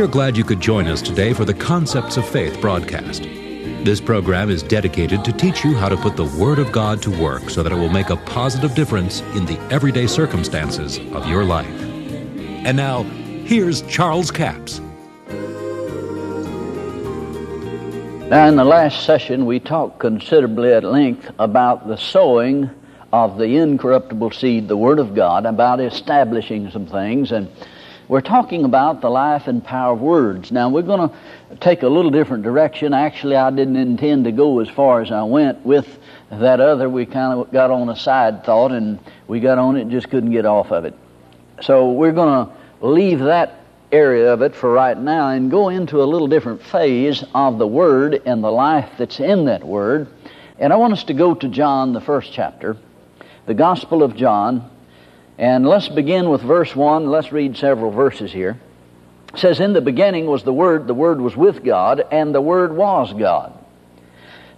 We are glad you could join us today for the Concepts of Faith broadcast. This program is dedicated to teach you how to put the Word of God to work so that it will make a positive difference in the everyday circumstances of your life. And now, here's Charles Capps. Now, in the last session, we talked considerably at length about the sowing of the incorruptible seed, the Word of God, about establishing some things. And we're talking about the life and power of words. Now, we're going to take a little different direction. Actually, I didn't intend to go as far as I went with that other. We kind of got on a side thought and we got on it, just couldn't get off of it. So, we're going to leave that area of it for right now and go into a little different phase of the Word and the life that's in that Word. And I want us to go to John, the first chapter, the Gospel of John, and let's begin with verse 1. Let's read several verses here. It says, In the beginning was the Word, the Word was with God, and the Word was God.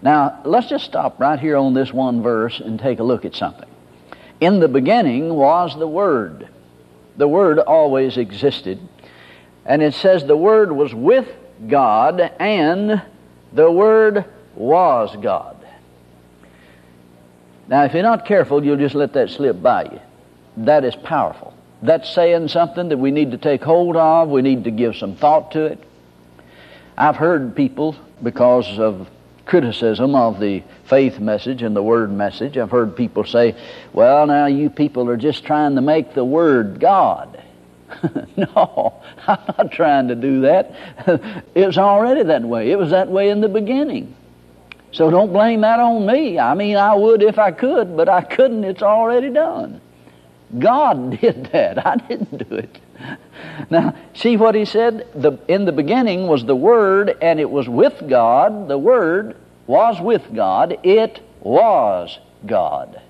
Now, let's just stop right here on this one verse and take a look at something. In the beginning was the Word. The Word always existed. And it says the Word was with God, and the Word was God. Now, if you're not careful, you'll just let that slip by you that is powerful. That's saying something that we need to take hold of. We need to give some thought to it. I've heard people, because of criticism of the faith message and the word message, I've heard people say, well, now you people are just trying to make the word God. no, I'm not trying to do that. it's already that way. It was that way in the beginning. So don't blame that on me. I mean, I would if I could, but I couldn't. It's already done. God did that. I didn't do it. Now, see what he said? The, in the beginning was the Word, and it was with God. The Word was with God. It was God.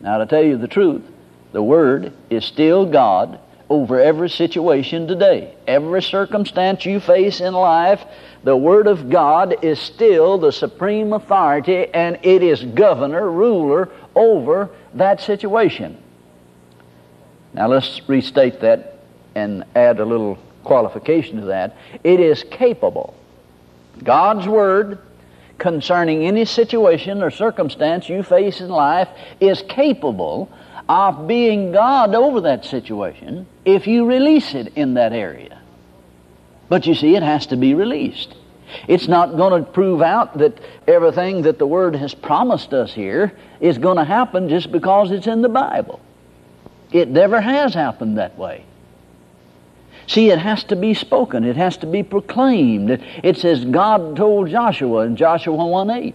Now, to tell you the truth, the Word is still God over every situation today. Every circumstance you face in life, the Word of God is still the supreme authority, and it is governor, ruler over that situation. Now let's restate that and add a little qualification to that. It is capable. God's Word concerning any situation or circumstance you face in life is capable of being God over that situation if you release it in that area. But you see, it has to be released. It's not going to prove out that everything that the Word has promised us here is going to happen just because it's in the Bible. It never has happened that way. See, it has to be spoken. It has to be proclaimed. It, says God told Joshua in Joshua 1 8.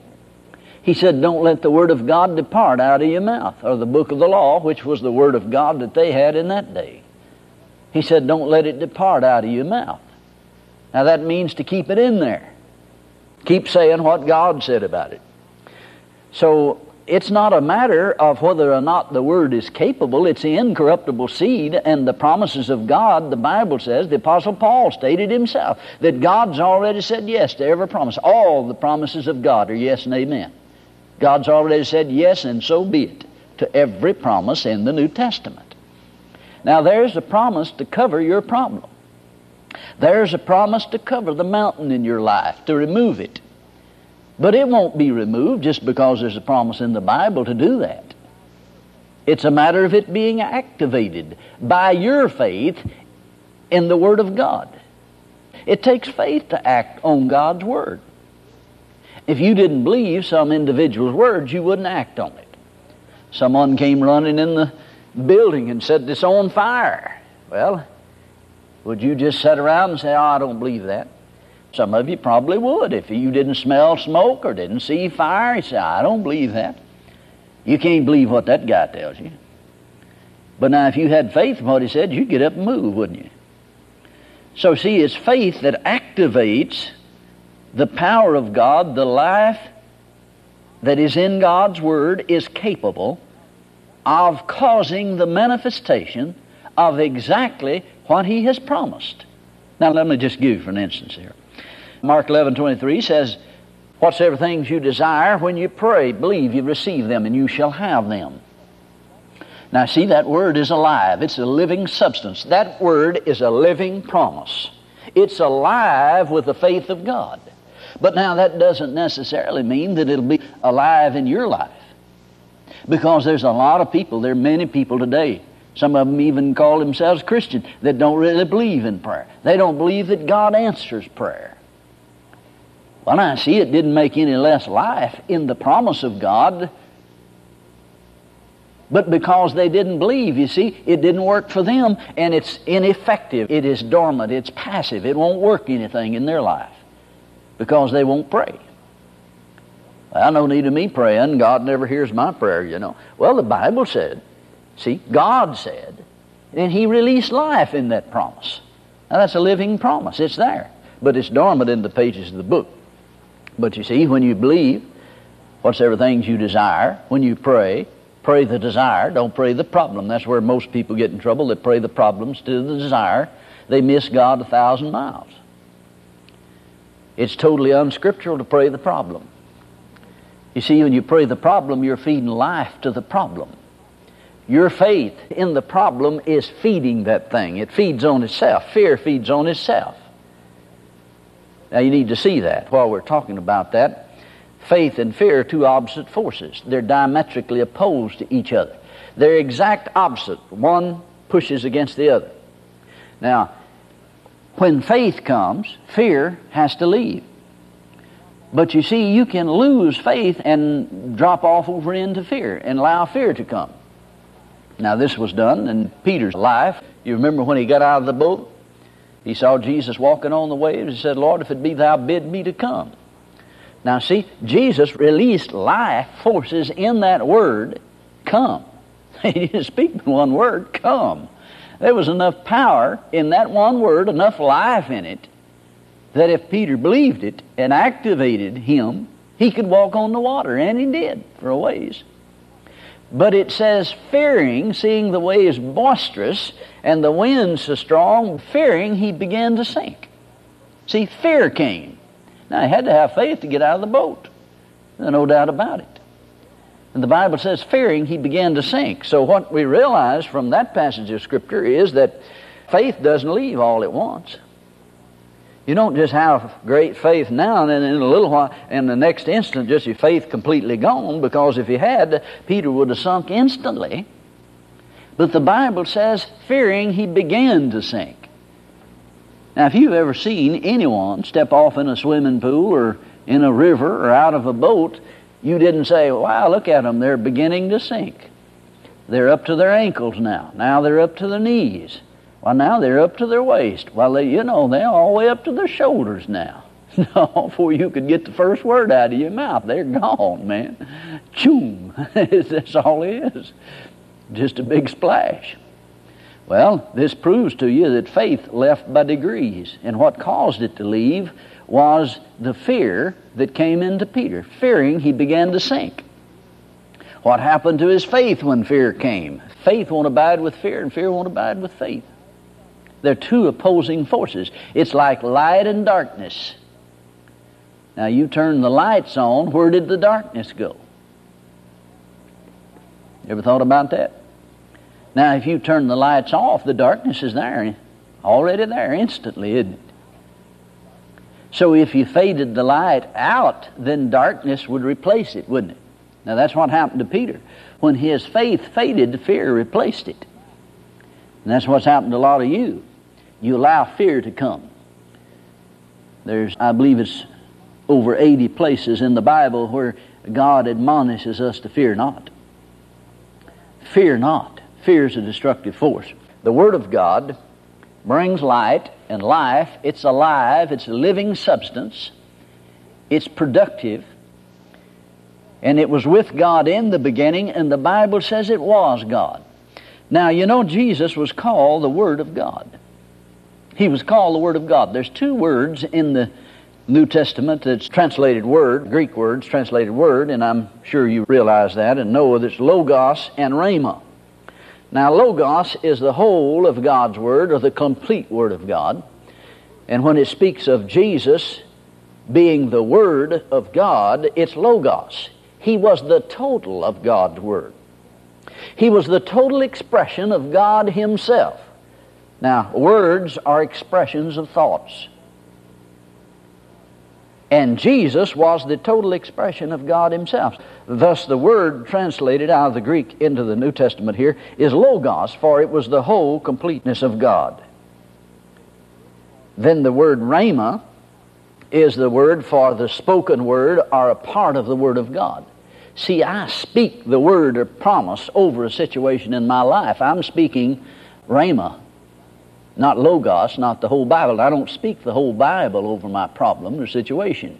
He said, Don't let the word of God depart out of your mouth, or the book of the law, which was the word of God that they had in that day. He said, Don't let it depart out of your mouth. Now that means to keep it in there. Keep saying what God said about it. So it's not a matter of whether or not the Word is capable. It's the incorruptible seed and the promises of God. The Bible says, the Apostle Paul stated himself, that God's already said yes to every promise. All the promises of God are yes and amen. God's already said yes, and so be it, to every promise in the New Testament. Now, there's a promise to cover your problem. There's a promise to cover the mountain in your life, to remove it. But it won't be removed just because there's a promise in the Bible to do that. It's a matter of it being activated by your faith in the Word of God. It takes faith to act on God's Word. If you didn't believe some individual's words, you wouldn't act on it. Someone came running in the building and said, It's on fire. Well, would you just sit around and say, Oh, I don't believe that? Some of you probably would. If you didn't smell smoke or didn't see fire, you say, I don't believe that. You can't believe what that guy tells you. But now, if you had faith in what he said, you'd get up and move, wouldn't you? So, see, it's faith that activates the power of God, the life that is in God's Word is capable of causing the manifestation of exactly what He has promised. Now, let me just give you for an instance here. Mark 11 23 says, Whatsoever things you desire, when you pray, believe you receive them, and you shall have them. Now, see, that word is alive. It's a living substance. That word is a living promise. It's alive with the faith of God. But now that doesn't necessarily mean that it'll be alive in your life. Because there's a lot of people, there are many people today, some of them even call themselves Christian, that don't really believe in prayer. They don't believe that God answers prayer. Well, I see it didn't make any less life in the promise of God but because they didn't believe, you see, it didn't work for them and it's ineffective. It is dormant. It's passive. It won't work anything in their life because they won't pray. Well, no need of me praying. God never hears my prayer, you know. Well, the Bible said, see, God said, and He released life in that promise. Now, that's a living promise. It's there. But it's dormant in the pages of the book. But you see, when you believe, whatsoever things you desire, when you pray, Pray the desire, don't pray the problem. That's where most people get in trouble. They pray the problems to the desire. They miss God a thousand miles. It's totally unscriptural to pray the problem. You see, when you pray the problem, you're feeding life to the problem. Your faith in the problem is feeding that thing. It feeds on itself. Fear feeds on itself. Now, you need to see that while we're talking about that. Faith and fear are two opposite forces. They're diametrically opposed to each other. They're exact opposite. One pushes against the other. Now, when faith comes, fear has to leave. But you see, you can lose faith and drop off over into fear and allow fear to come. Now, this was done in Peter's life. You remember when he got out of the boat? He saw Jesus walking on the waves. He said, Lord, if it be thou, bid me to come. Now, see, Jesus released life forces in that word, come. He didn't speak the one word, come. There was enough power in that one word, enough life in it, that if Peter believed it and activated him, he could walk on the water, and he did for a ways. But it says, fearing, seeing the waves boisterous and the wind so strong, fearing, he began to sink. See, fear came. Now, he had to have faith to get out of the boat. No doubt about it. And the Bible says, fearing, he began to sink. So, what we realize from that passage of Scripture is that faith doesn't leave all at once. You don't just have great faith now and then in a little while, in the next instant, just your faith completely gone, because if he had, Peter would have sunk instantly. But the Bible says, fearing, he began to sink. Now, if you've ever seen anyone step off in a swimming pool or in a river or out of a boat, you didn't say, wow, look at them, they're beginning to sink. They're up to their ankles now. Now they're up to their knees. Well, now they're up to their waist. Well, they, you know, they're all the way up to their shoulders now. No, before you could get the first word out of your mouth, they're gone, man. Choom. That's all it is. Just a big splash. Well, this proves to you that faith left by degrees. And what caused it to leave was the fear that came into Peter. Fearing, he began to sink. What happened to his faith when fear came? Faith won't abide with fear, and fear won't abide with faith. They're two opposing forces. It's like light and darkness. Now, you turn the lights on, where did the darkness go? Ever thought about that? Now, if you turn the lights off, the darkness is there, already there instantly, isn't it? So if you faded the light out, then darkness would replace it, wouldn't it? Now that's what happened to Peter. When his faith faded, fear replaced it. And that's what's happened to a lot of you. You allow fear to come. There's, I believe it's over 80 places in the Bible where God admonishes us to fear not. Fear not. Fear is a destructive force. The Word of God brings light and life. It's alive, it's a living substance, it's productive, and it was with God in the beginning, and the Bible says it was God. Now, you know, Jesus was called the Word of God. He was called the Word of God. There's two words in the New Testament that's translated word, Greek words, translated word, and I'm sure you realize that and know that it's logos and rhema. Now, Logos is the whole of God's Word, or the complete Word of God. And when it speaks of Jesus being the Word of God, it's Logos. He was the total of God's Word. He was the total expression of God Himself. Now, words are expressions of thoughts. And Jesus was the total expression of God Himself. Thus, the word translated out of the Greek into the New Testament here is logos, for it was the whole completeness of God. Then the word rhema is the word for the spoken word or a part of the Word of God. See, I speak the word or promise over a situation in my life. I'm speaking rhema, not logos, not the whole Bible. I don't speak the whole Bible over my problem or situation.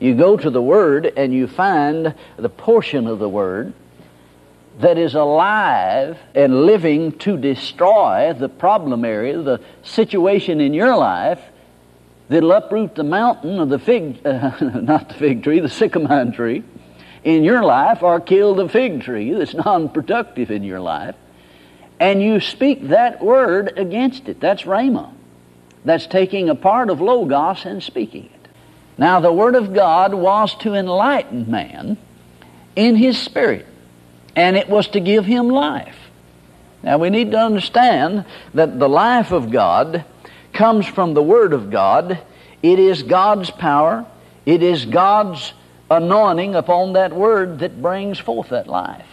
You go to the Word and you find the portion of the Word that is alive and living to destroy the problem area, the situation in your life that'll uproot the mountain of the fig, uh, not the fig tree, the sycamore tree in your life or kill the fig tree that's non productive in your life. And you speak that word against it. That's Rhema. That's taking a part of Logos and speaking it. Now, the Word of God was to enlighten man in his spirit, and it was to give him life. Now, we need to understand that the life of God comes from the Word of God. It is God's power, it is God's anointing upon that Word that brings forth that life.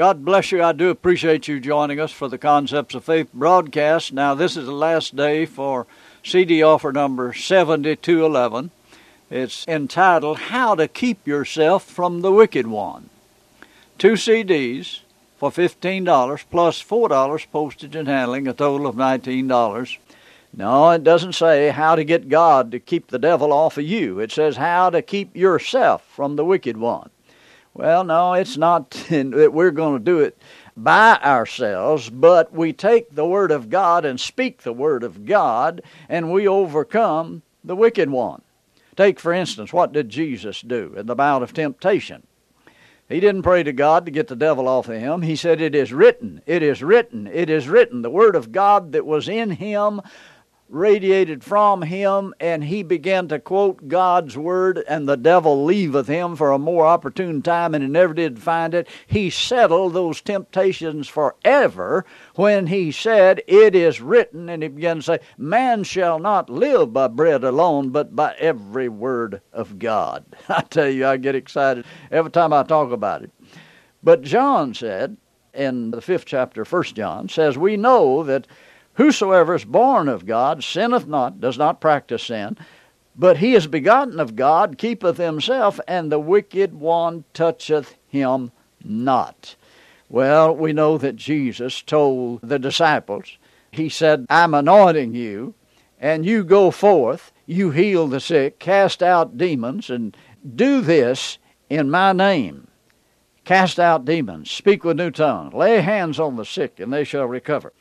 God bless you. I do appreciate you joining us for the Concepts of Faith broadcast. Now, this is the last day for CD offer number 7211. It's entitled How to Keep Yourself from the Wicked One. Two CDs for $15 plus $4 postage and handling, a total of $19. No, it doesn't say how to get God to keep the devil off of you. It says how to keep yourself from the wicked one. Well, no, it's not that we're going to do it by ourselves, but we take the Word of God and speak the Word of God, and we overcome the wicked one. Take, for instance, what did Jesus do in the bout of temptation? He didn't pray to God to get the devil off of him. He said, It is written, it is written, it is written. The Word of God that was in him radiated from him, and he began to quote God's word, and the devil leaveth him for a more opportune time, and he never did find it. He settled those temptations forever when he said, It is written, and he began to say, Man shall not live by bread alone, but by every word of God. I tell you, I get excited every time I talk about it. But John said, in the fifth chapter, First John, says, We know that Whosoever is born of God sinneth not, does not practice sin, but he is begotten of God, keepeth himself, and the wicked one toucheth him not. Well, we know that Jesus told the disciples, He said, I'm anointing you, and you go forth, you heal the sick, cast out demons, and do this in my name. Cast out demons, speak with new tongues, lay hands on the sick, and they shall recover.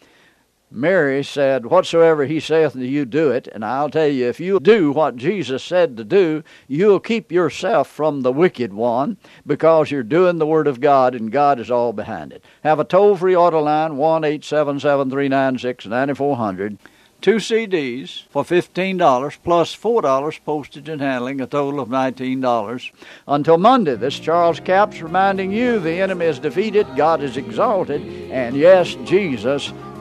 Mary said, Whatsoever he saith to you, do it. And I'll tell you, if you do what Jesus said to do, you'll keep yourself from the wicked one because you're doing the Word of God and God is all behind it. Have a toll free order line, 1 877 396 9400. Two CDs for $15 plus $4 postage and handling, a total of $19. Until Monday, this Charles Capps reminding you the enemy is defeated, God is exalted, and yes, Jesus